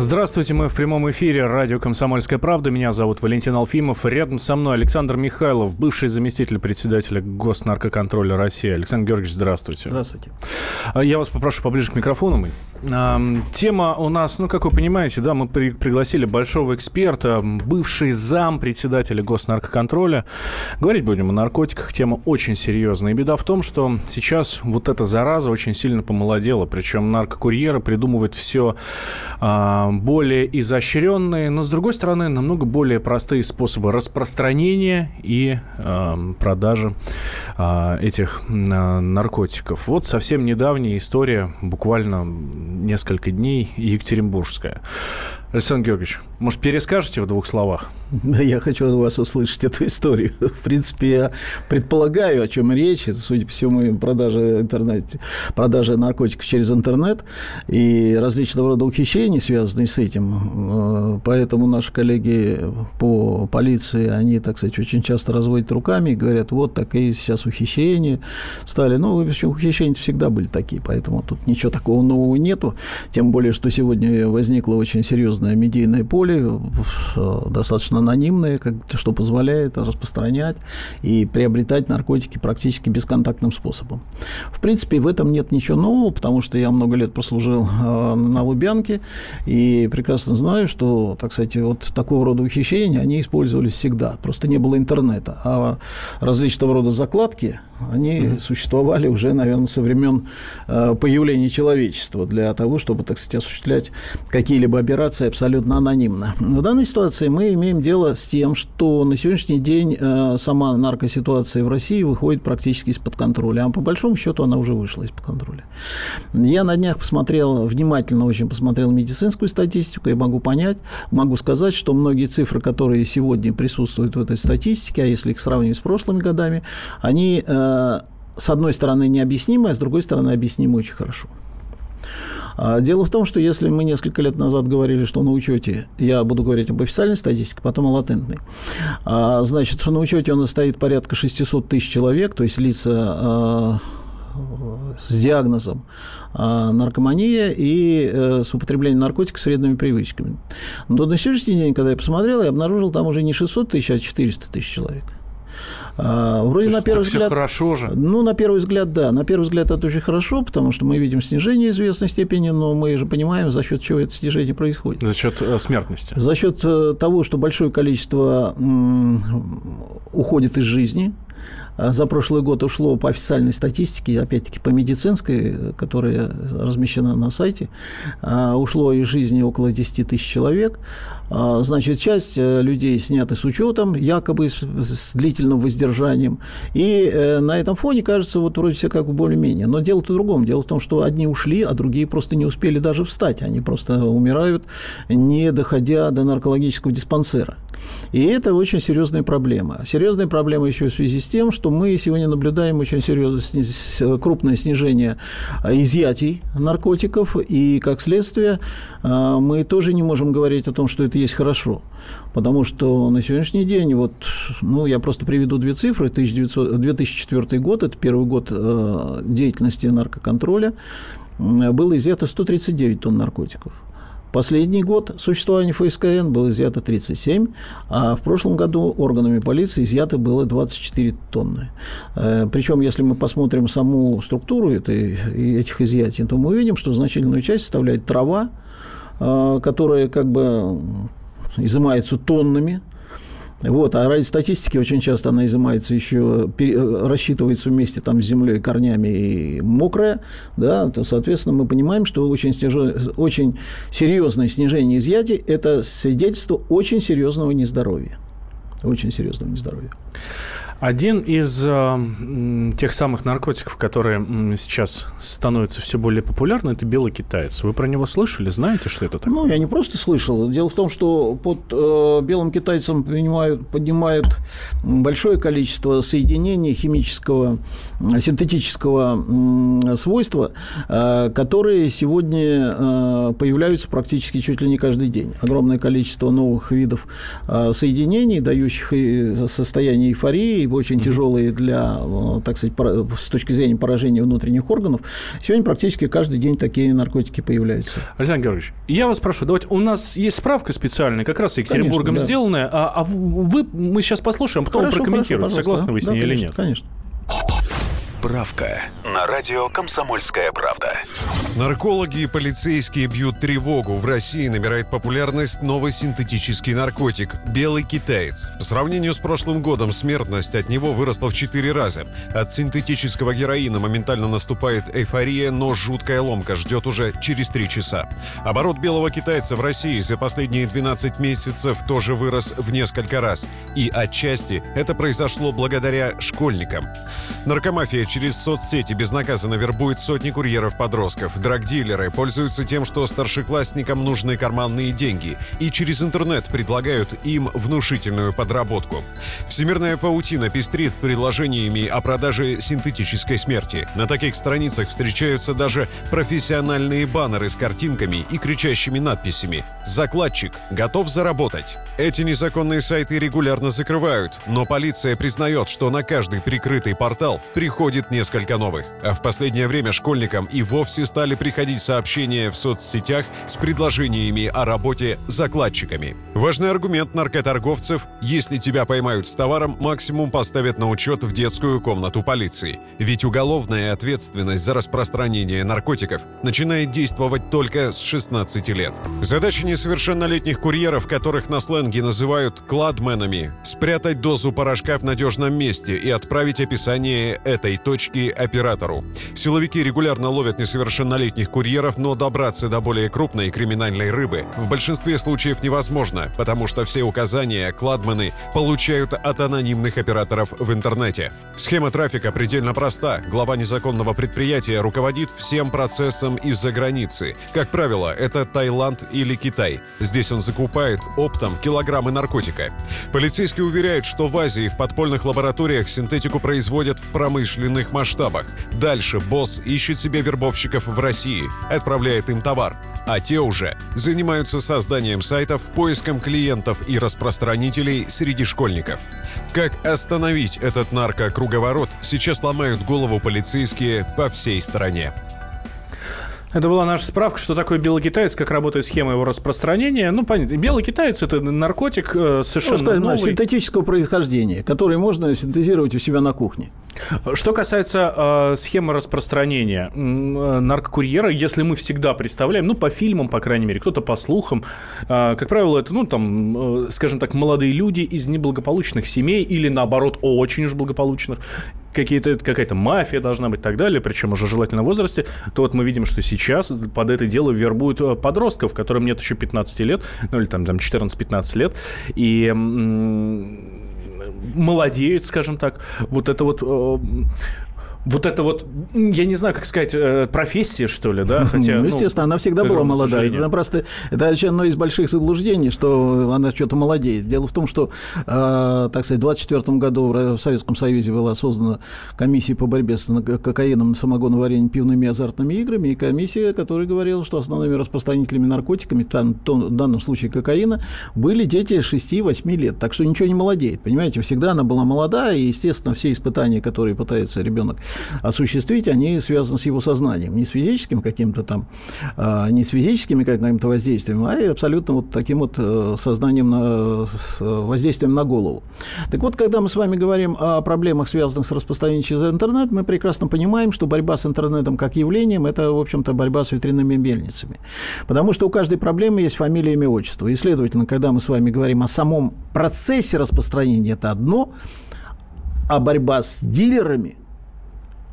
Здравствуйте, мы в прямом эфире радио «Комсомольская правда». Меня зовут Валентин Алфимов. Рядом со мной Александр Михайлов, бывший заместитель председателя Госнаркоконтроля России. Александр Георгиевич, здравствуйте. Здравствуйте. А, я вас попрошу поближе к микрофону. Тема у нас, ну, как вы понимаете, да, мы при пригласили большого эксперта, бывший зам председателя Госнаркоконтроля. Говорить будем о наркотиках. Тема очень серьезная. И беда в том, что сейчас вот эта зараза очень сильно помолодела. Причем наркокурьеры придумывают все а, более изощренные, но, с другой стороны, намного более простые способы распространения и э, продажи э, этих э, наркотиков. Вот совсем недавняя история, буквально несколько дней, Екатеринбургская. Александр Георгиевич, может, перескажете в двух словах? Я хочу от вас услышать эту историю. В принципе, я предполагаю, о чем речь. Это, судя по всему, продажа, интернете, продажа наркотиков через интернет и различного рода ухищрения, связанные с этим. Э, поэтому наши коллеги по полиции, они, так сказать, очень часто разводят руками и говорят, вот такие сейчас ухищрения стали. Ну, в общем, ухищрения всегда были такие, поэтому тут ничего такого нового нету. Тем более, что сегодня возникла очень серьезная серьезное медийное поле, э, достаточно анонимное, что позволяет распространять и приобретать наркотики практически бесконтактным способом. В принципе, в этом нет ничего нового, потому что я много лет прослужил э, на Лубянке и прекрасно знаю, что, так сказать, вот такого рода ухищрения, они использовались всегда. Просто не было интернета. А различного рода закладки, они mm-hmm. существовали уже, наверное, со времен э, появления человечества для того, чтобы, так сказать, осуществлять какие-либо операции абсолютно анонимно. В данной ситуации мы имеем дело с тем, что на сегодняшний день э, сама наркоситуация в России выходит практически из-под контроля, а по большому счету она уже вышла из-под контроля. Я на днях посмотрел, внимательно очень посмотрел медицинскую статистику, и могу понять, могу сказать, что многие цифры, которые сегодня присутствуют в этой статистике, а если их сравнивать с прошлыми годами, они, э, с одной стороны, необъяснимы, а с другой стороны, объяснимы очень хорошо. А, дело в том, что если мы несколько лет назад говорили, что на учете, я буду говорить об официальной статистике, потом о латентной, а, значит, на учете у нас стоит порядка 600 тысяч человек, то есть лица а, с диагнозом наркомания и э, с употреблением наркотиков с вредными привычками. Но на сегодняшний день, когда я посмотрел, я обнаружил там уже не 600 тысяч, а 400 тысяч человек. А, вроде Слушай, на первый взгляд... хорошо же. Ну, на первый взгляд, да. На первый взгляд это очень хорошо, потому что мы видим снижение известной степени, но мы же понимаем, за счет чего это снижение происходит. За счет э, смертности. За счет э, того, что большое количество уходит из жизни, за прошлый год ушло по официальной статистике, опять-таки по медицинской, которая размещена на сайте, а, ушло из жизни около 10 тысяч человек. А, значит, часть э, людей сняты с учетом, якобы с, с длительным воздержанием. И э, на этом фоне кажется, вот вроде все как бы более-менее. Но дело-то в другом. Дело в том, что одни ушли, а другие просто не успели даже встать. Они просто умирают, не доходя до наркологического диспансера. И это очень серьезная проблема. Серьезная проблема еще в связи с тем, что мы сегодня наблюдаем очень серьезное, крупное снижение а, изъятий наркотиков, и, как следствие, а, мы тоже не можем говорить о том, что это есть хорошо. Потому что на сегодняшний день, вот, ну, я просто приведу две цифры. 1900, 2004 год, это первый год а, деятельности наркоконтроля, было изъято 139 тонн наркотиков. Последний год существования ФСКН было изъято 37, а в прошлом году органами полиции изъято было 24 тонны. Э, Причем, если мы посмотрим саму структуру этой, этих изъятий, то мы увидим, что значительную часть составляет трава, э, которая как бы изымается тоннами, вот, а ради статистики очень часто она изымается еще, рассчитывается вместе там с землей, корнями и мокрая, да, то, соответственно, мы понимаем, что очень, очень серьезное снижение изъятий – это свидетельство очень серьезного нездоровья. Очень серьезного нездоровья. Один из э, тех самых наркотиков, которые сейчас становятся все более популярны, это белый китаец. Вы про него слышали? Знаете, что это такое? Ну, я не просто слышал. Дело в том, что под э, белым китайцем поднимают, поднимают большое количество соединений химического, синтетического э, свойства, э, которые сегодня э, появляются практически чуть ли не каждый день. Огромное количество новых видов э, соединений, дающих состояние эйфории, очень тяжелые для, э, так сказать, с точки зрения поражения внутренних органов. Сегодня практически каждый день такие наркотики появляются. Александр Георгиевич, я вас прошу, давайте, у нас есть справка специальная, как раз Екатеринбургом конечно, да. сделанная, а, а вы, мы сейчас послушаем, потом хорошо, прокомментируете, хорошо, согласны вы с ней да, или нет? Конечно. Справка на радио «Комсомольская правда». Наркологи и полицейские бьют тревогу. В России набирает популярность новый синтетический наркотик – белый китаец. По сравнению с прошлым годом смертность от него выросла в 4 раза. От синтетического героина моментально наступает эйфория, но жуткая ломка ждет уже через 3 часа. Оборот белого китайца в России за последние 12 месяцев тоже вырос в несколько раз. И отчасти это произошло благодаря школьникам. Наркомафия через соцсети безнаказанно вербует сотни курьеров-подростков. Драгдилеры пользуются тем, что старшеклассникам нужны карманные деньги, и через интернет предлагают им внушительную подработку. Всемирная паутина пестрит предложениями о продаже синтетической смерти. На таких страницах встречаются даже профессиональные баннеры с картинками и кричащими надписями «Закладчик готов заработать». Эти незаконные сайты регулярно закрывают, но полиция признает, что на каждый прикрытый портал приходит несколько новых. А в последнее время школьникам и вовсе стали приходить сообщения в соцсетях с предложениями о работе закладчиками. Важный аргумент наркоторговцев – если тебя поймают с товаром, максимум поставят на учет в детскую комнату полиции. Ведь уголовная ответственность за распространение наркотиков начинает действовать только с 16 лет. Задача несовершеннолетних курьеров, которых на сленг сленге называют кладменами, спрятать дозу порошка в надежном месте и отправить описание этой точки оператору. Силовики регулярно ловят несовершеннолетних курьеров, но добраться до более крупной криминальной рыбы в большинстве случаев невозможно, потому что все указания кладмены получают от анонимных операторов в интернете. Схема трафика предельно проста. Глава незаконного предприятия руководит всем процессом из-за границы. Как правило, это Таиланд или Китай. Здесь он закупает оптом килограмм килограммы наркотика. Полицейские уверяют, что в Азии в подпольных лабораториях синтетику производят в промышленных масштабах. Дальше босс ищет себе вербовщиков в России, отправляет им товар. А те уже занимаются созданием сайтов, поиском клиентов и распространителей среди школьников. Как остановить этот наркокруговорот, сейчас ломают голову полицейские по всей стране. Это была наша справка, что такое белый китаец, как работает схема его распространения. Ну, понятно. Белый китаец – это наркотик э, совершенно ну, скажем, новый. синтетического происхождения, который можно синтезировать у себя на кухне. Что касается э, схемы распространения э, наркокурьера, если мы всегда представляем, ну, по фильмам, по крайней мере, кто-то по слухам, э, как правило, это, ну, там, э, скажем так, молодые люди из неблагополучных семей или, наоборот, очень уж благополучных, какие-то, какая-то мафия должна быть и так далее, причем уже желательно в возрасте, то вот мы видим, что сейчас под это дело вербуют э, подростков, которым нет еще 15 лет, ну или там, там 14-15 лет, и молодеют, скажем так. Вот это вот э, вот это вот, я не знаю, как сказать, э, профессия, что ли, да? Хотя, ну, естественно, ну, она всегда была молодая. Она просто, это одно из больших заблуждений, что она что-то молодеет. Дело в том, что, э, так сказать, в 24 году в Советском Союзе была создана комиссия по борьбе с кокаином, самогоноварением, пивными и азартными играми, и комиссия, которая говорила, что основными распространителями наркотиками, в данном случае кокаина, были дети 6-8 лет. Так что ничего не молодеет, понимаете? Всегда она была молодая, и, естественно, все испытания, которые пытается ребенок осуществить, они связаны с его сознанием, не с физическим каким-то там, а, не с физическими каким-то воздействием, а абсолютно вот таким вот э, сознанием, на, воздействием на голову. Так вот, когда мы с вами говорим о проблемах, связанных с распространением через интернет, мы прекрасно понимаем, что борьба с интернетом как явлением – это, в общем-то, борьба с ветряными мельницами. Потому что у каждой проблемы есть фамилия, имя, отчество. И, следовательно, когда мы с вами говорим о самом процессе распространения, это одно, а борьба с дилерами –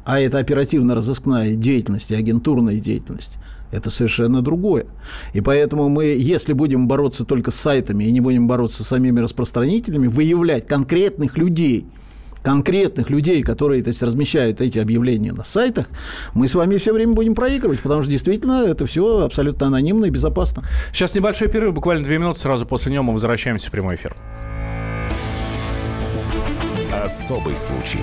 а это оперативно-розыскная деятельность и агентурная деятельность, это совершенно другое. И поэтому мы, если будем бороться только с сайтами и не будем бороться с самими распространителями, выявлять конкретных людей, конкретных людей, которые то есть, размещают эти объявления на сайтах, мы с вами все время будем проигрывать, потому что действительно это все абсолютно анонимно и безопасно. Сейчас небольшой перерыв, буквально две минуты, сразу после него мы возвращаемся в прямой эфир. Особый случай.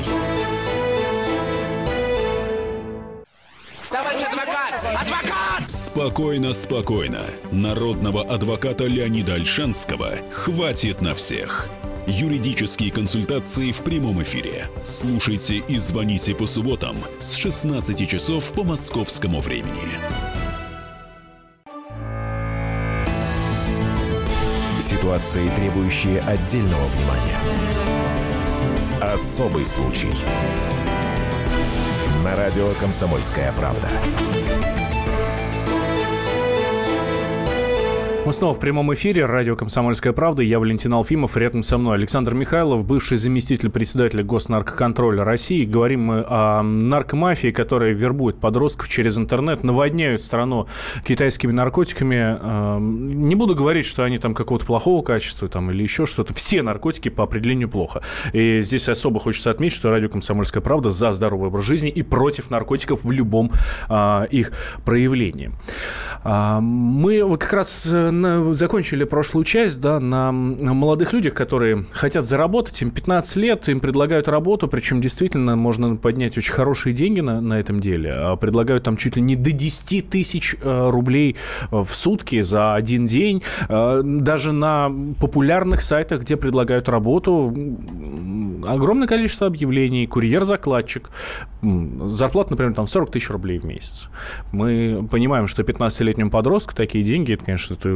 Адвокат! Спокойно, спокойно. Народного адвоката Леонида Альшанского хватит на всех. Юридические консультации в прямом эфире. Слушайте и звоните по субботам с 16 часов по московскому времени. Ситуации, требующие отдельного внимания. Особый случай. На радио «Комсомольская правда». Мы снова в прямом эфире. Радио «Комсомольская правда». Я Валентин Алфимов. Рядом со мной Александр Михайлов, бывший заместитель председателя Госнаркоконтроля России. Говорим мы о наркомафии, которая вербует подростков через интернет, наводняют страну китайскими наркотиками. Эм, не буду говорить, что они там какого-то плохого качества там, или еще что-то. Все наркотики по определению плохо. И здесь особо хочется отметить, что радио «Комсомольская правда» за здоровый образ жизни и против наркотиков в любом а, их проявлении. А, мы вот как раз э, на, закончили прошлую часть, да, на, молодых людях, которые хотят заработать, им 15 лет, им предлагают работу, причем действительно можно поднять очень хорошие деньги на, на этом деле. А предлагают там чуть ли не до 10 тысяч э, рублей в сутки за один день. Э, даже на популярных сайтах, где предлагают работу, огромное количество объявлений, курьер-закладчик, зарплата, например, там 40 тысяч рублей в месяц. Мы понимаем, что 15-летнему подростку такие деньги, это, конечно, это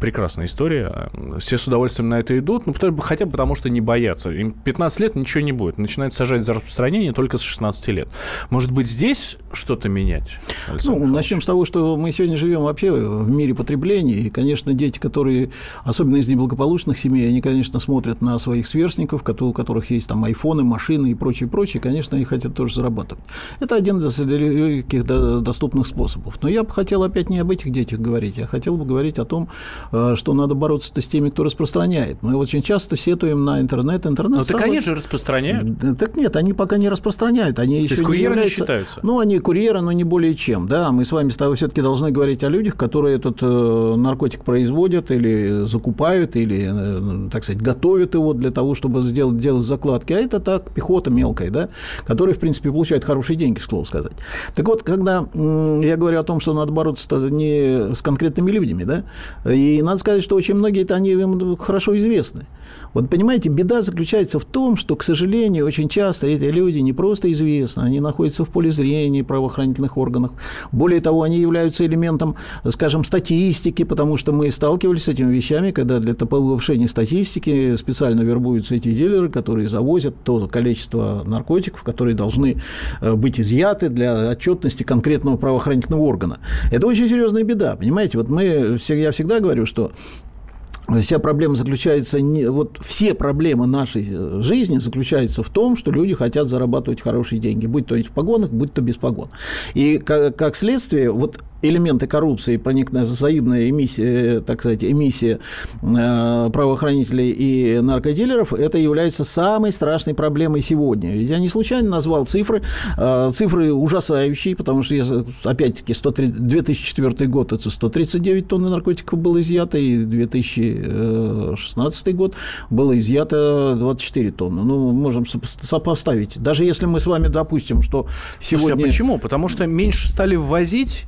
прекрасная история. Все с удовольствием на это идут, ну, хотя бы потому, что не боятся. Им 15 лет ничего не будет. Начинают сажать за распространение только с 16 лет. Может быть, здесь что-то менять? Александр ну, начнем с того, что мы сегодня живем вообще в мире потребления. И, конечно, дети, которые, особенно из неблагополучных семей, они, конечно, смотрят на своих сверстников, у которых есть там айфоны, машины и прочее, прочее. Конечно, они хотят тоже зарабатывать. Это один из легких доступных способов. Но я бы хотел опять не об этих детях говорить, я хотел бы говорить о том, что надо бороться с теми, кто распространяет. Мы очень часто сетуем на интернет. интернет ну, так они же распространяют. Так нет, они пока не распространяют. Они То еще есть курьеры не, являются... не считаются? Ну, они курьеры, но не более чем. Да, мы с вами все-таки должны говорить о людях, которые этот э, наркотик производят или закупают, или, э, так сказать, готовят его для того, чтобы сделать, делать закладки. А это так, пехота мелкая, да, которая, в принципе, получает хорошие деньги, к слову сказать. Так вот, когда я говорю о том, что надо бороться не с конкретными людьми, да, и надо сказать, что очень многие это они им хорошо известны. Вот понимаете, беда заключается в том, что, к сожалению, очень часто эти люди не просто известны, они находятся в поле зрения правоохранительных органов. Более того, они являются элементом, скажем, статистики, потому что мы сталкивались с этими вещами, когда для повышения статистики специально вербуются эти дилеры, которые завозят то количество наркотиков, которые должны э, быть изъяты для отчетности конкретного правоохранительного органа. Это очень серьезная беда, понимаете? Вот мы, я всегда говорю, что вся проблема заключается не вот все проблемы нашей э, жизни заключаются в том, что люди хотят зарабатывать хорошие деньги, будь то в погонах, будь то без погон. И как, как следствие вот элементы коррупции, проникновенная взаимная эмиссия, так сказать, эмиссия э, правоохранителей и наркодилеров, это является самой страшной проблемой сегодня. Я не случайно назвал цифры, э, цифры ужасающие, потому что, опять-таки, 130, 2004 год – это 139 тонн наркотиков было изъято, и 2016 год было изъято 24 тонны. Ну, можем сопоставить. Даже если мы с вами допустим, что сегодня... Слушайте, а почему? Потому что меньше стали ввозить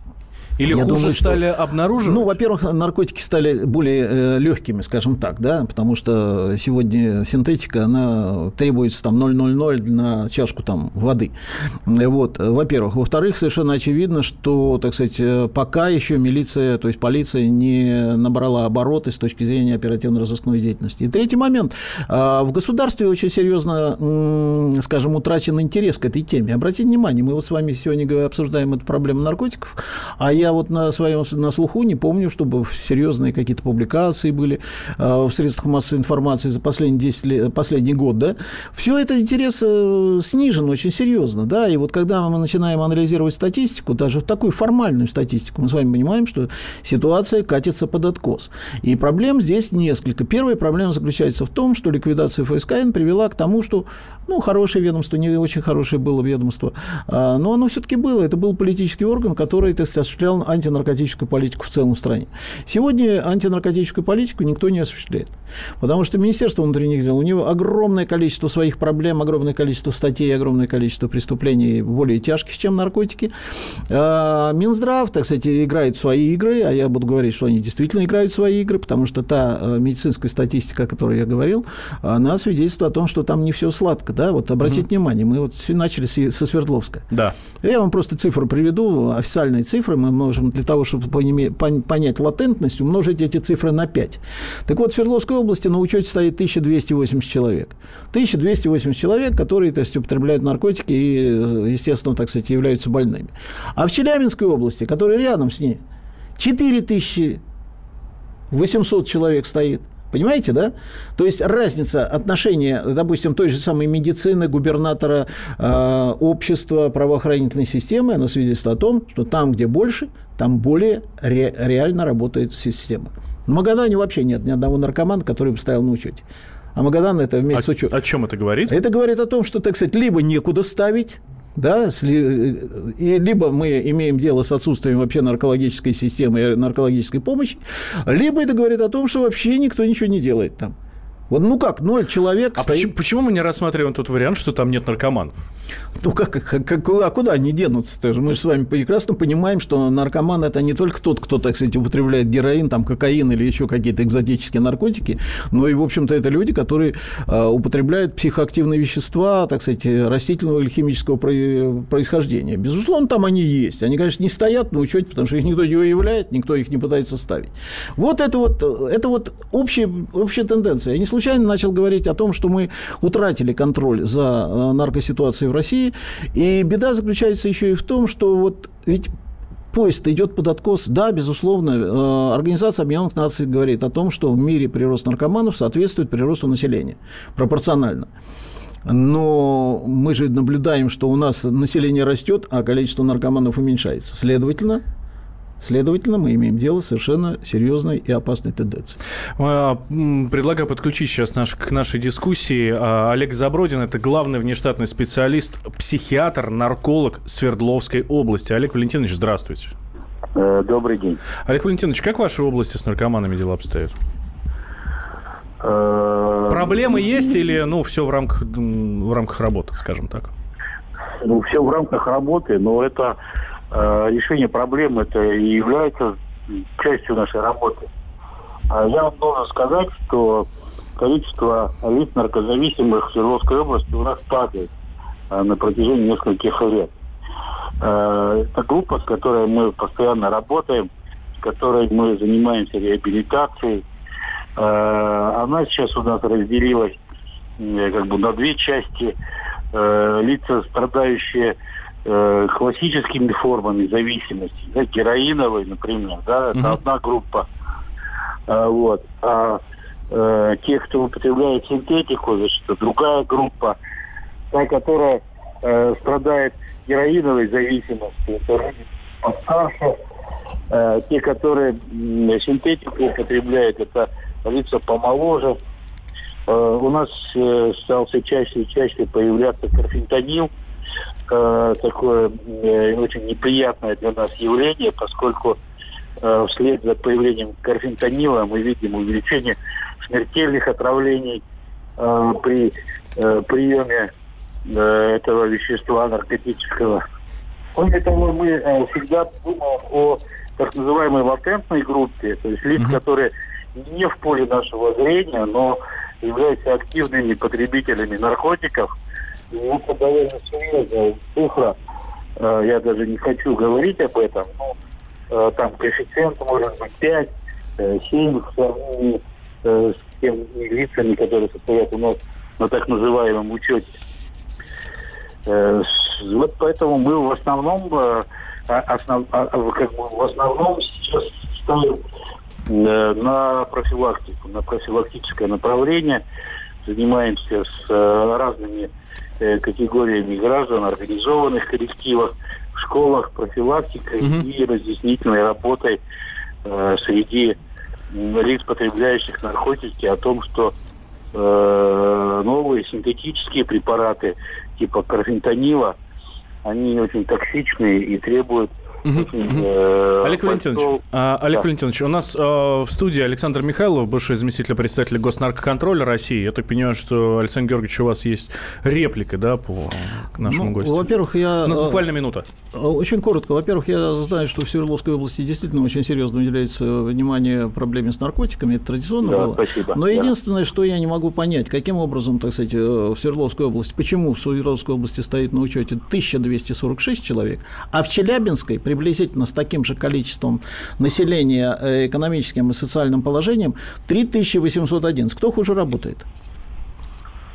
или Я хуже думаю, стали что, обнаруживать? Ну, во-первых, наркотики стали более э, легкими, скажем так, да, потому что сегодня синтетика, она требуется там 0,00 на чашку там воды. Вот, во-первых. Во-вторых, совершенно очевидно, что, так сказать, э, пока еще милиция, то есть полиция не набрала обороты с точки зрения оперативно-розыскной деятельности. И третий момент. А, в государстве очень серьезно, скажем, утрачен интерес к этой теме. Обратите внимание, мы вот с вами сегодня обсуждаем эту проблему наркотиков, а я вот на своем на слуху не помню, чтобы серьезные какие-то публикации были э, в средствах массовой информации за последние 10 лет, последний год, да. Все это интерес э, снижен очень серьезно, да. И вот когда мы начинаем анализировать статистику, даже в такую формальную статистику, мы с вами понимаем, что ситуация катится под откос. И проблем здесь несколько. Первая проблема заключается в том, что ликвидация ФСКН привела к тому, что, ну, хорошее ведомство, не очень хорошее было ведомство, а, но оно все-таки было. Это был политический орган, который, так сказать, осуществлял антинаркотическую политику в целом в стране. Сегодня антинаркотическую политику никто не осуществляет. Потому что Министерство внутренних дел, у него огромное количество своих проблем, огромное количество статей, огромное количество преступлений более тяжких, чем наркотики. А, Минздрав, так сказать, играет свои игры, а я буду говорить, что они действительно играют свои игры, потому что та э, медицинская статистика, о которой я говорил, она свидетельствует о том, что там не все сладко. Да? Вот обратите mm-hmm. внимание, мы вот начали со Свердловска. Да. Я вам просто цифру приведу, официальные цифры. Мы можем для того, чтобы понять латентность, умножить эти цифры на 5. Так вот, в Свердловской области на учете стоит 1280 человек. 1280 человек, которые, то есть, употребляют наркотики и, естественно, так сказать, являются больными. А в Челябинской области, которая рядом с ней, 4800 человек стоит. Понимаете, да? То есть разница отношения, допустим, той же самой медицины, губернатора, э, общества, правоохранительной системы, она свидетельствует о том, что там, где больше, там более ре- реально работает система. В Магадане вообще нет ни одного наркомана, который бы стоял на учете. А Магадан это вместе а, с учетом. О чем это говорит? Это говорит о том, что, так сказать, либо некуда ставить, да, и либо мы имеем дело с отсутствием вообще наркологической системы и наркологической помощи, либо это говорит о том, что вообще никто ничего не делает там. Вот, ну как, ноль человек. А стоит... почему, почему мы не рассматриваем тот вариант, что там нет наркоманов? Ну как, как, как а куда они денутся? Мы же с вами прекрасно понимаем, что наркоман это не только тот, кто, так сказать, употребляет героин, там, кокаин или еще какие-то экзотические наркотики, но и, в общем-то, это люди, которые э, употребляют психоактивные вещества, так сказать, растительного или химического происхождения. Безусловно, там они есть. Они, конечно, не стоят на учете, потому что их никто не выявляет, никто их не пытается ставить. Вот это вот, это вот общая, общая тенденция. Я не случайно случайно начал говорить о том, что мы утратили контроль за э, наркоситуацией в России. И беда заключается еще и в том, что вот ведь поезд идет под откос. Да, безусловно, э, Организация Объединенных Наций говорит о том, что в мире прирост наркоманов соответствует приросту населения пропорционально. Но мы же наблюдаем, что у нас население растет, а количество наркоманов уменьшается. Следовательно, Следовательно, мы имеем дело с совершенно серьезной и опасной тенденцией. А, предлагаю подключить сейчас наш, к нашей дискуссии. А, Олег Забродин – это главный внештатный специалист, психиатр, нарколог Свердловской области. Олег Валентинович, здравствуйте. Э, добрый день. Олег Валентинович, как в вашей области с наркоманами дела обстоят? Э, Проблемы есть или ну, все в рамках, в рамках работы, скажем так? Ну, все в рамках работы, но это Э, решение проблемы это и является частью нашей работы. А я вам должен сказать, что количество лиц наркозависимых в Свердловской области у нас падает э, на протяжении нескольких лет. Э, это группа, с которой мы постоянно работаем, с которой мы занимаемся реабилитацией. Она сейчас у нас разделилась как бы на две части. Лица, страдающие э, классическими формами зависимости, да, героиновой, например, да, это mm одна группа. А, вот. А э, те, кто употребляет синтетику, значит, это другая группа, та, которая э, страдает героиновой зависимостью, это постарше. Э, те, которые э, синтетику употребляют, это лица помоложе. Э, у нас э, стал все чаще и чаще появляться карфентанил – э, такое э, очень неприятное для нас явление, поскольку э, вслед за появлением карфентанила мы видим увеличение смертельных отравлений э, при э, приеме э, этого вещества наркотического. Кроме того, мы э, всегда думаем о так называемой латентной группе, то есть лиц, mm-hmm. которые не в поле нашего зрения, но являются активными потребителями наркотиков – это довольно серьезная цифра. Э, я даже не хочу говорить об этом. Но э, там коэффициент может быть 5, 7 в сравнении э, с теми лицами, которые состоят у нас на так называемом учете. Вот поэтому мы в основном а, основ, а, как бы в основном сейчас ставим э, на профилактику, на профилактическое направление. Занимаемся с э, разными э, категориями граждан, организованных коллективах, в школах, профилактикой Мгм. и разъяснительной работой э, среди лиц, потребляющих наркотики, о том, что э, новые синтетические препараты типа карфентанила, они очень токсичные и требуют Э, Олег Валентинович, а, Олег. Валентинович, у нас э, в студии Александр Михайлов, бывший заместитель председателя госнаркоконтроля России. Я так понимаю, что, Александр Георгиевич, у вас есть реплика, да, по нашему Ну, гостю? Во-первых, я... У нас э, буквально минута. Очень коротко. Во-первых, я знаю, что в Свердловской области действительно очень серьезно уделяется внимание проблеме с наркотиками. Это традиционно Да, было. спасибо. Но единственное, что я не могу понять, каким образом, так сказать, э, в Свердловской области, почему в Свердловской области стоит на учете 1246 человек, а в Челябинской приблизительно с таким же количеством населения, э, экономическим и социальным положением 3811. Кто хуже работает?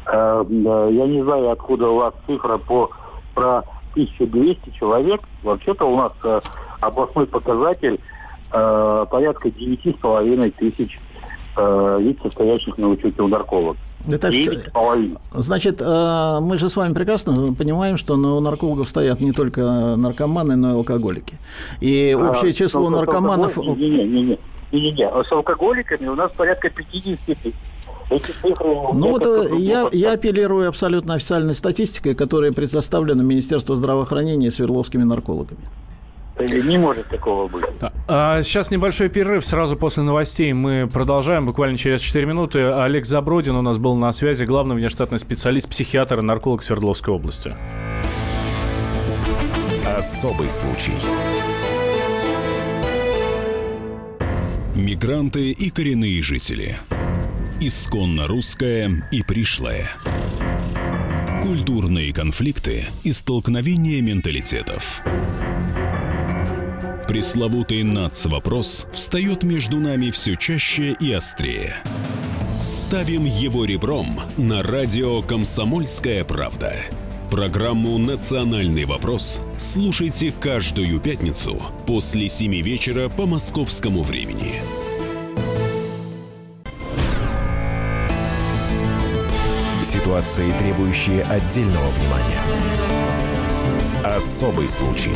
Э, Я не знаю, откуда у вас цифра по про 1200 человек. Вообще-то у нас э, областной показатель порядка 9,5 тысяч э, лиц, состоящих на учете у наркологов. Это вс- 9,5. Значит, э, мы же с вами прекрасно понимаем, что на- у наркологов стоят не только наркоманы, но и алкоголики. И общее А, число наркоманов... Не-не-не. А С алкоголиками у нас порядка 50 тысяч. Ну вот э, я, я апеллирую абсолютно официальной статистикой, которая предоставлена Министерству здравоохранения свердловскими наркологами. Не может такого быть. Да. А, сейчас небольшой перерыв. Сразу после новостей мы продолжаем. Буквально через 4 минуты. Олег Забродин у нас был на связи. Главный внештатный специалист, психиатр и нарколог Свердловской области. Особый случай. Мигранты и коренные жители. Исконно русское и пришлое. Культурные конфликты и столкновения менталитетов. Пресловутый НАЦ-вопрос встает между нами все чаще и острее. Ставим его ребром на радио «Комсомольская правда». Программу «Национальный вопрос» слушайте каждую пятницу после 7 вечера по московскому времени. Ситуации, требующие отдельного внимания. Особый случай.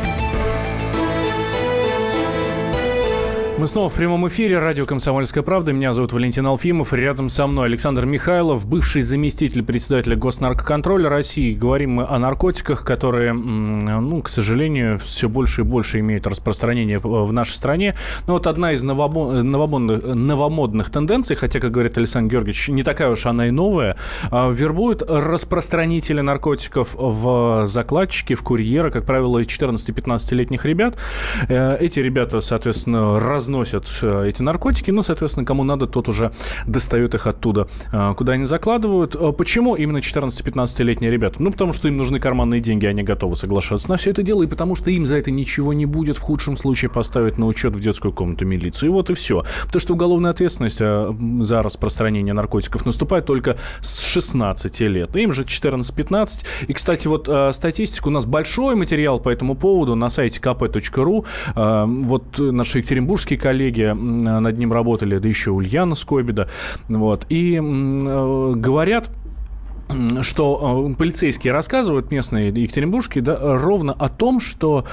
Мы снова в прямом эфире. Радио «Комсомольская правда». Меня зовут Валентин Алфимов. Рядом со мной Александр Михайлов, бывший заместитель председателя Госнаркоконтроля России. Говорим мы о наркотиках, которые, ну, к сожалению, все больше и больше имеют распространение в нашей стране. Но вот одна из новобо- новомодных, новомодных тенденций, хотя, как говорит Александр Георгиевич, не такая уж она и новая, а, вербуют распространители наркотиков в закладчики, в курьеры, как правило, 14-15-летних ребят. Э, Эти ребята, соответственно, разносят э, эти наркотики, ну, соответственно, кому надо, тот уже достает их оттуда, э, куда они закладывают. Э, Почему именно 14-15-летние ребята? Ну, потому что им нужны карманные деньги, они готовы соглашаться на все это дело, и потому что им за это ничего не будет, в худшем случае поставить на учет в детскую комнату милиции. И вот и все. Потому что уголовная ответственность за распространение наркотиков наступает только с 16 лет. Им же 14-15. И, кстати, вот статистика, у нас большой материал по этому поводу на сайте kp.ru. Вот наши екатеринбургские коллеги над ним работали, да еще Ульяна Скобида. Вот. И э, говорят, что э, полицейские рассказывают, местные екатеринбургские, да, ровно о том, что,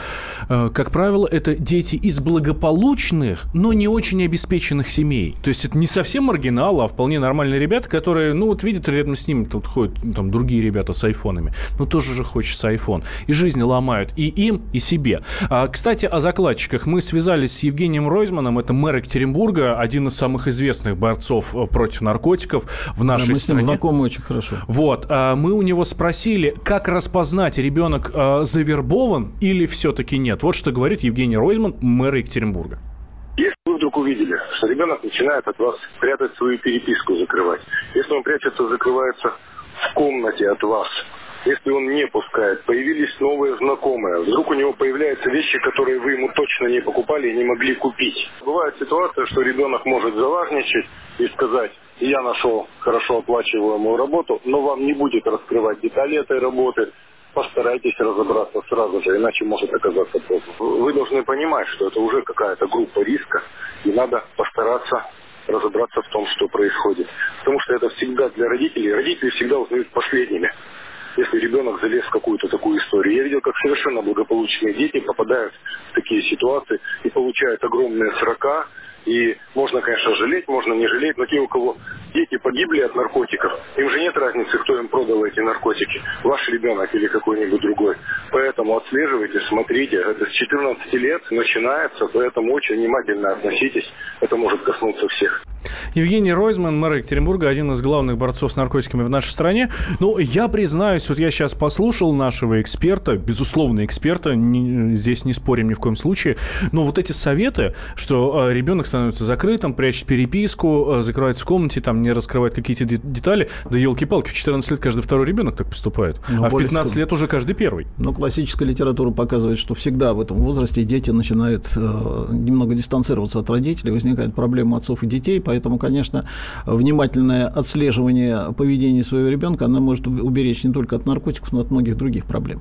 э, как правило, это дети из благополучных, но не очень обеспеченных семей. То есть это не совсем маргиналы, а вполне нормальные ребята, которые, ну вот видят рядом с ним, тут ходят ну, там другие ребята с айфонами. Ну тоже же хочется айфон. И жизнь ломают и им, и себе. А, кстати, о закладчиках. Мы связались с Евгением Ройзманом, это мэр Екатеринбурга, один из самых известных борцов э, против наркотиков в Да, нашей мы с ним стране. знакомы очень хорошо. Вот, а, мы у него спросили, как распознать, ребенок а, завербован или все-таки нет. Вот что говорит Евгений Ройзман, мэр Екатеринбурга. Если вы вдруг увидели, что ребенок начинает от вас прятать свою переписку, закрывать, если он прячется, закрывается в комнате от вас, если он не пускает, появились новые знакомые, вдруг у него появляются вещи, которые вы ему точно не покупали и не могли купить. Бывает ситуация, что ребенок может заважничать и сказать, я нашел хорошо оплачиваемую работу, но вам не будет раскрывать детали этой работы, постарайтесь разобраться сразу же, иначе может оказаться поздно. Вы должны понимать, что это уже какая-то группа риска, и надо постараться разобраться в том, что происходит. Потому что это всегда для родителей. Родители всегда узнают последними если ребенок залез в какую-то такую историю. Я видел, как совершенно благополучные дети попадают в такие ситуации и получают огромные срока, и можно, конечно, жалеть, можно не жалеть, но те, у кого дети погибли от наркотиков, им же нет разницы, кто им продал эти наркотики, ваш ребенок или какой-нибудь другой. Поэтому отслеживайте, смотрите. Это с 14 лет начинается, поэтому очень внимательно относитесь. Это может коснуться всех. Евгений Ройзман, мэр Екатеринбурга, один из главных борцов с наркотиками в нашей стране. Ну, я признаюсь, вот я сейчас послушал нашего эксперта, безусловно, эксперта, не, здесь не спорим ни в коем случае, но вот эти советы, что э, ребенок становится закрытым, прячет переписку, э, закрывается в комнате, там не раскрывает какие-то детали, да елки-палки, в 14 лет каждый второй ребенок так поступает, ну, а в 15 лет уже каждый первый. Ну, классическая литература показывает, что всегда в этом возрасте дети начинают э, немного дистанцироваться от родителей, возникает проблема отцов и детей, поэтому, конечно, внимательное отслеживание поведения своего ребенка, оно может уберечь не только от наркотиков, но и от многих других проблем.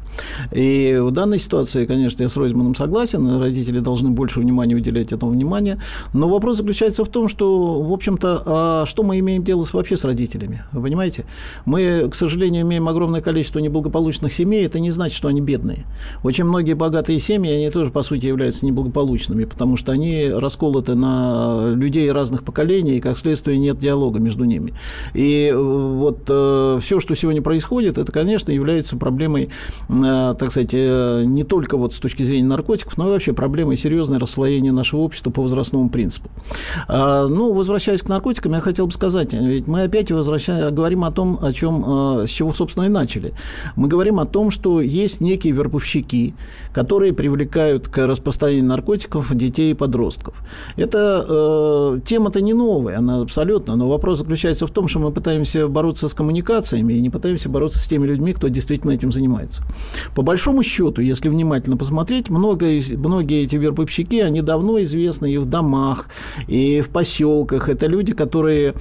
И в данной ситуации, конечно, я с Ройзманом согласен, родители должны больше внимания уделять этому внимания, но вопрос заключается в том, что, в общем-то, а что мы имеем дело вообще с родителями? Вы понимаете? Мы, к сожалению, имеем огромное количество неблагополучных семей, это не значит, что они бедные. Очень многие богатые семьи, они тоже, по сути, являются неблагополучными, потому что они расколоты на людей разных поколений, и, как следствие, нет диалога между ними. И э, вот э, все, что сегодня происходит, это, конечно, является проблемой, э, так сказать, э, не только вот с точки зрения наркотиков, но и вообще проблемой серьезное расслоение нашего общества по возрастному принципу. А, ну, возвращаясь к наркотикам, я хотел бы сказать, ведь мы опять возвращаем, говорим о том, о чем, э, с чего, собственно, и начали. Мы говорим о том, что есть некие вербовщики, которые привлекают к распространению наркотиков детей и подростков. Это э, тема-то не новая, она абсолютно, но вопрос заключается в том, что мы пытаемся бороться с коммуникациями и не пытаемся бороться с теми людьми, кто действительно этим занимается. По большому счету, если внимательно посмотреть, много, многие эти вербовщики, они давно известны и в домах, и в поселках. Это люди, которые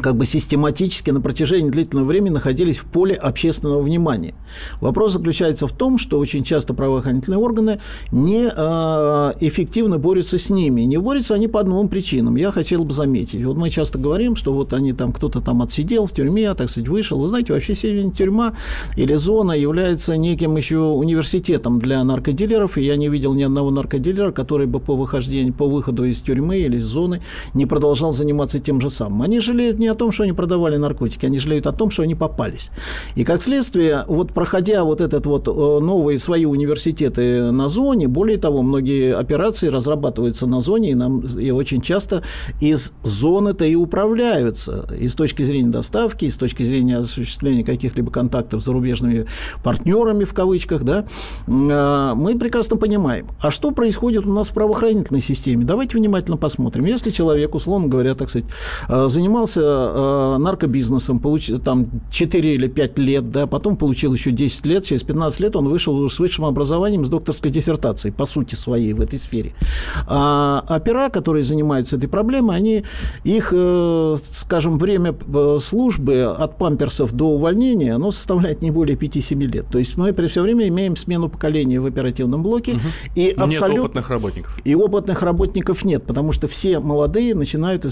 как бы систематически на протяжении длительного времени находились в поле общественного внимания. Вопрос заключается в том, что очень часто правоохранительные органы не э, эффективно борются с ними. Не борются они по двум причинам. Я хотел бы заметить. Вот мы часто говорим, что вот они там, кто-то там отсидел в тюрьме, а, так сказать, вышел. Вы знаете, вообще сегодня тюрьма или зона является неким еще университетом для наркодилеров, и я не видел ни одного наркодилера, который бы по выхождению, по выходу из тюрьмы или из зоны не продолжал заниматься тем же самым. Они жалеют не о том, что они продавали наркотики, они жалеют о том, что они попались. И как следствие, вот проходя вот этот вот э, новые свои университеты на зоне, более того, многие операции разрабатываются на зоне, и, нам, и очень часто из зоны-то и управляются. И с точки зрения доставки, и с точки зрения осуществления каких-либо контактов с зарубежными партнерами, в кавычках, да, э, мы прекрасно понимаем. А что происходит у нас в правоохранительной системе? Давайте внимательно посмотрим. Если человек, условно говоря, так сказать, э, занимался э, наркобизнесом, получил там 4 или 5 лет, да, потом получил еще 10 лет, через 15 лет он вышел с высшим образованием, с докторской диссертацией, по сути своей, в этой сфере. А опера, которые занимаются этой проблемой, они, их, э, скажем, время э, службы от памперсов до увольнения, оно составляет не более 5-7 лет. То есть мы при все время имеем смену поколения в оперативном блоке. Угу. И абсолютно... Нет опытных работников. И опытных работников нет, потому что все молодые начинают,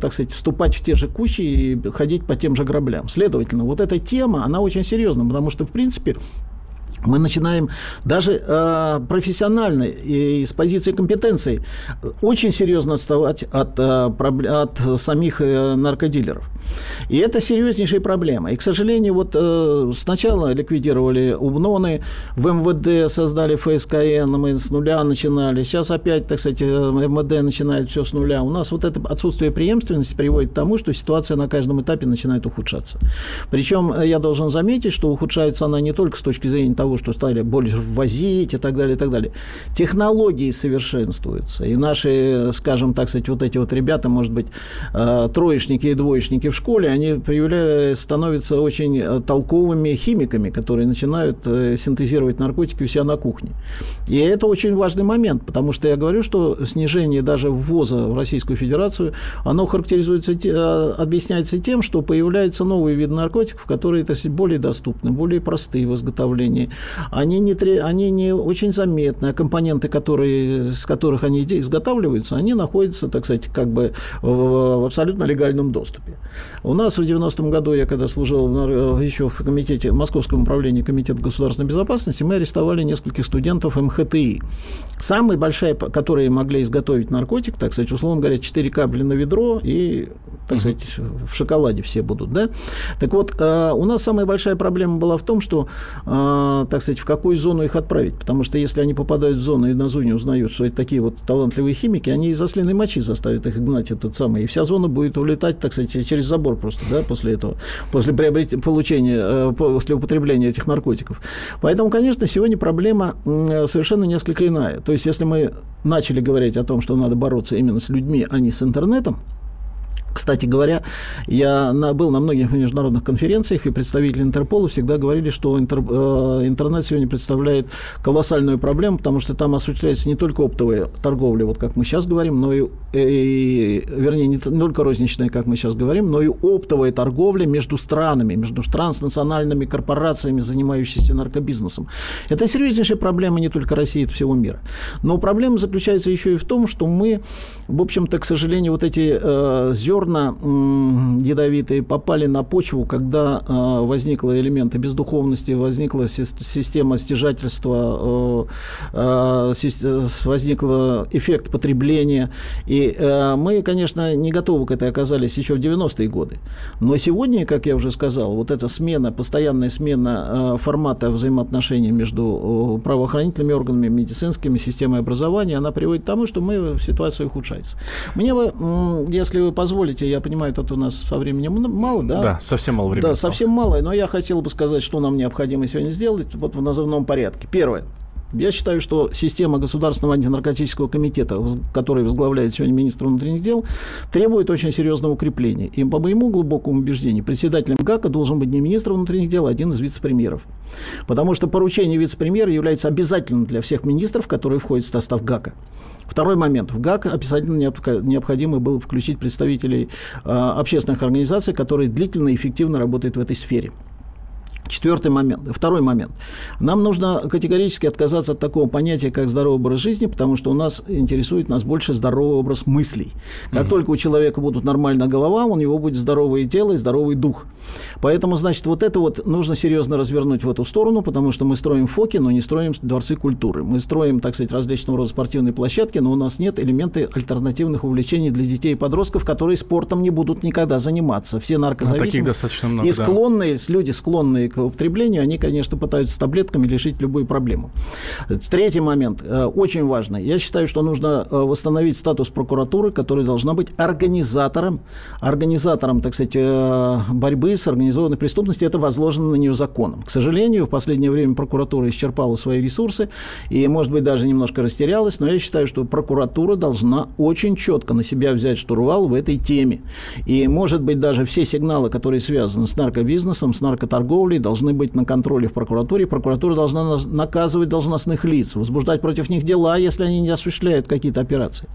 так сказать, вступать в те же кучи, и ходить по тем же граблям. Следовательно, вот эта тема, она очень серьезна, потому что, в принципе, мы начинаем даже э, профессионально и с позиции компетенции очень серьезно отставать от, э, от самих э, наркодилеров. И это серьезнейшая проблема. И, к сожалению, вот э, сначала ликвидировали УБНОНы, в МВД создали ФСКН, мы с нуля начинали. Сейчас опять, так сказать, э, МВД начинает все с нуля. У нас вот это отсутствие преемственности приводит к тому, что ситуация на каждом этапе начинает ухудшаться. Причем я должен заметить, что ухудшается она не только с точки зрения того, что стали больше ввозить и так далее, и так далее. Технологии совершенствуются. И наши, скажем так сказать, вот эти вот ребята, может быть, э, троечники и двоечники в школе, они проявляют, становятся очень э, толковыми химиками, которые начинают синтезировать наркотики у себя на кухне. И это очень важный момент, потому что я говорю, что снижение даже ввоза в Российскую Федерацию, оно характеризуется, объясняется тем, что появляются новые виды наркотиков, которые, сказать, более доступны, более простые в изготовлении. Они не, они не очень заметны, а компоненты, которые, с которых они изготавливаются, они находятся, так сказать, как бы в абсолютно легальном доступе. У нас в 90-м году, я когда служил еще в комитете, в Московском управлении Комитета государственной безопасности, мы арестовали нескольких студентов МХТИ. Самые большие, которые могли изготовить наркотик, так сказать, условно говоря, 4 капли на ведро и, так сказать, в шоколаде все будут, да? Так вот, э, у нас самая большая проблема была в том, что, так сказать, в какую зону их отправить. Потому что если они попадают в зону и на зоне узнают, что это такие вот талантливые химики, они из ослиной мочи заставят их гнать этот самый. И вся зона будет улетать, так сказать, через забор просто, да, после этого, после приобретения, получения, э, после употребления этих наркотиков. Поэтому, конечно, сегодня проблема совершенно несколько иная. То есть, если мы начали говорить о том, что надо бороться именно с людьми, а не с интернетом, кстати говоря, я на, был на многих международных конференциях, и представители Интерпола всегда говорили, что интер, э, интернет сегодня представляет колоссальную проблему, потому что там осуществляется не только оптовая торговля, вот как мы сейчас говорим, но и, и вернее, не только розничная, как мы сейчас говорим, но и оптовая торговля между странами, между транснациональными корпорациями, занимающимися наркобизнесом. Это серьезнейшая проблема не только России, это всего мира. Но проблема заключается еще и в том, что мы, в общем-то, к сожалению, вот эти э, зерна зерна ядовитые попали на почву, когда э, возникли элементы бездуховности, возникла система стяжательства, э, э, возникл эффект потребления. И мы, конечно, не готовы к этой оказались еще в 90-е годы. Но сегодня, как я уже сказал, вот эта смена, постоянная смена формата взаимоотношений между правоохранительными органами, медицинскими, системой образования, она приводит к тому, что мы, ситуация ухудшается. Мне бы, если вы позволите, позволите, я понимаю, тут у нас со временем мало, да? Да, совсем мало времени. Да, совсем мало, но я хотел бы сказать, что нам необходимо сегодня сделать вот в назывном порядке. Первое. Я считаю, что система Государственного антинаркотического комитета, который возглавляет сегодня министр внутренних дел, требует очень серьезного укрепления. И по моему глубокому убеждению, председателем ГАКа должен быть не министр внутренних дел, а один из вице-премьеров. Потому что поручение вице-премьера является обязательным для всех министров, которые входят в состав ГАКа. Второй момент. В ГАК обязательно необходимо было включить представителей э, общественных организаций, которые длительно и эффективно работают в этой сфере. Четвертый момент. Второй момент. Нам нужно категорически отказаться от такого понятия, как здоровый образ жизни, потому что у нас интересует нас больше здоровый образ мыслей. Как угу. только у человека будут нормальная голова, у него будет здоровое тело и здоровый дух. Поэтому, значит, вот это вот нужно серьезно развернуть в эту сторону, потому что мы строим ФОКи, но не строим дворцы культуры. Мы строим, так сказать, различного рода спортивные площадки, но у нас нет элементы альтернативных увлечений для детей и подростков, которые спортом не будут никогда заниматься. Все наркозависимые. Ну, таких достаточно много, И склонные, да. люди склонные к употреблению, они, конечно, пытаются таблетками решить любую проблему. Третий момент, э, очень важный. Я считаю, что нужно э, восстановить статус прокуратуры, которая должна быть организатором, организатором, так сказать, э, борьбы с организованной преступностью. Это возложено на нее законом. К сожалению, в последнее время прокуратура исчерпала свои ресурсы и, может быть, даже немножко растерялась, но я считаю, что прокуратура должна очень четко на себя взять штурвал в этой теме. И, может быть, даже все сигналы, которые связаны с наркобизнесом, с наркоторговлей, должны быть на контроле в прокуратуре. Прокуратура должна наказывать должностных лиц, возбуждать против них дела, если они не осуществляют какие-то операции.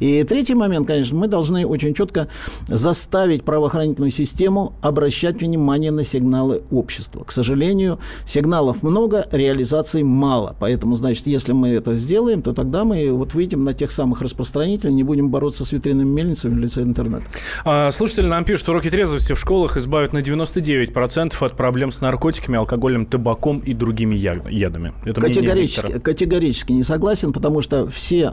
И третий момент, конечно, мы должны очень четко заставить правоохранительную систему обращать внимание на сигналы общества. К сожалению, сигналов много, реализации мало. Поэтому, значит, если мы это сделаем, то тогда мы вот выйдем на тех самых распространителей, не будем бороться с ветряными мельницами в лице интернета. А, слушатели нам пишут, уроки трезвости в школах избавят на 99% от проблем с наркотиками, алкоголем, табаком и другими ядами. Это категорически, категорически не согласен, потому что все,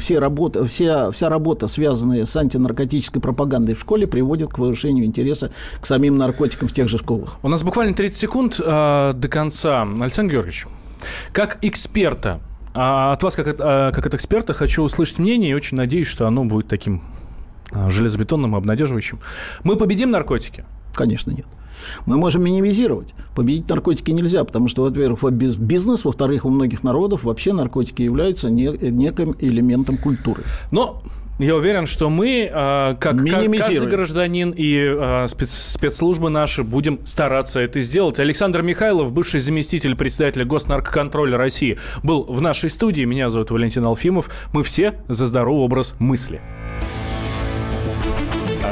все работы, вся, вся работа, связанная с антинаркотической пропагандой в школе, приводит к повышению интереса к самим наркотикам в тех же школах. У нас буквально 30 секунд э, до конца. Александр Георгиевич, как эксперта, а от вас, как от, а, как от эксперта, хочу услышать мнение и очень надеюсь, что оно будет таким железобетонным и обнадеживающим. Мы победим наркотики? Конечно, нет. Мы можем минимизировать. Победить наркотики нельзя, потому что, во-первых, бизнес, во-вторых, у многих народов вообще наркотики являются не, неким элементом культуры. Но я уверен, что мы, как, как каждый гражданин и спец, спецслужбы наши, будем стараться это сделать. Александр Михайлов, бывший заместитель председателя Госнаркоконтроля России, был в нашей студии. Меня зовут Валентин Алфимов. Мы все за здоровый образ мысли.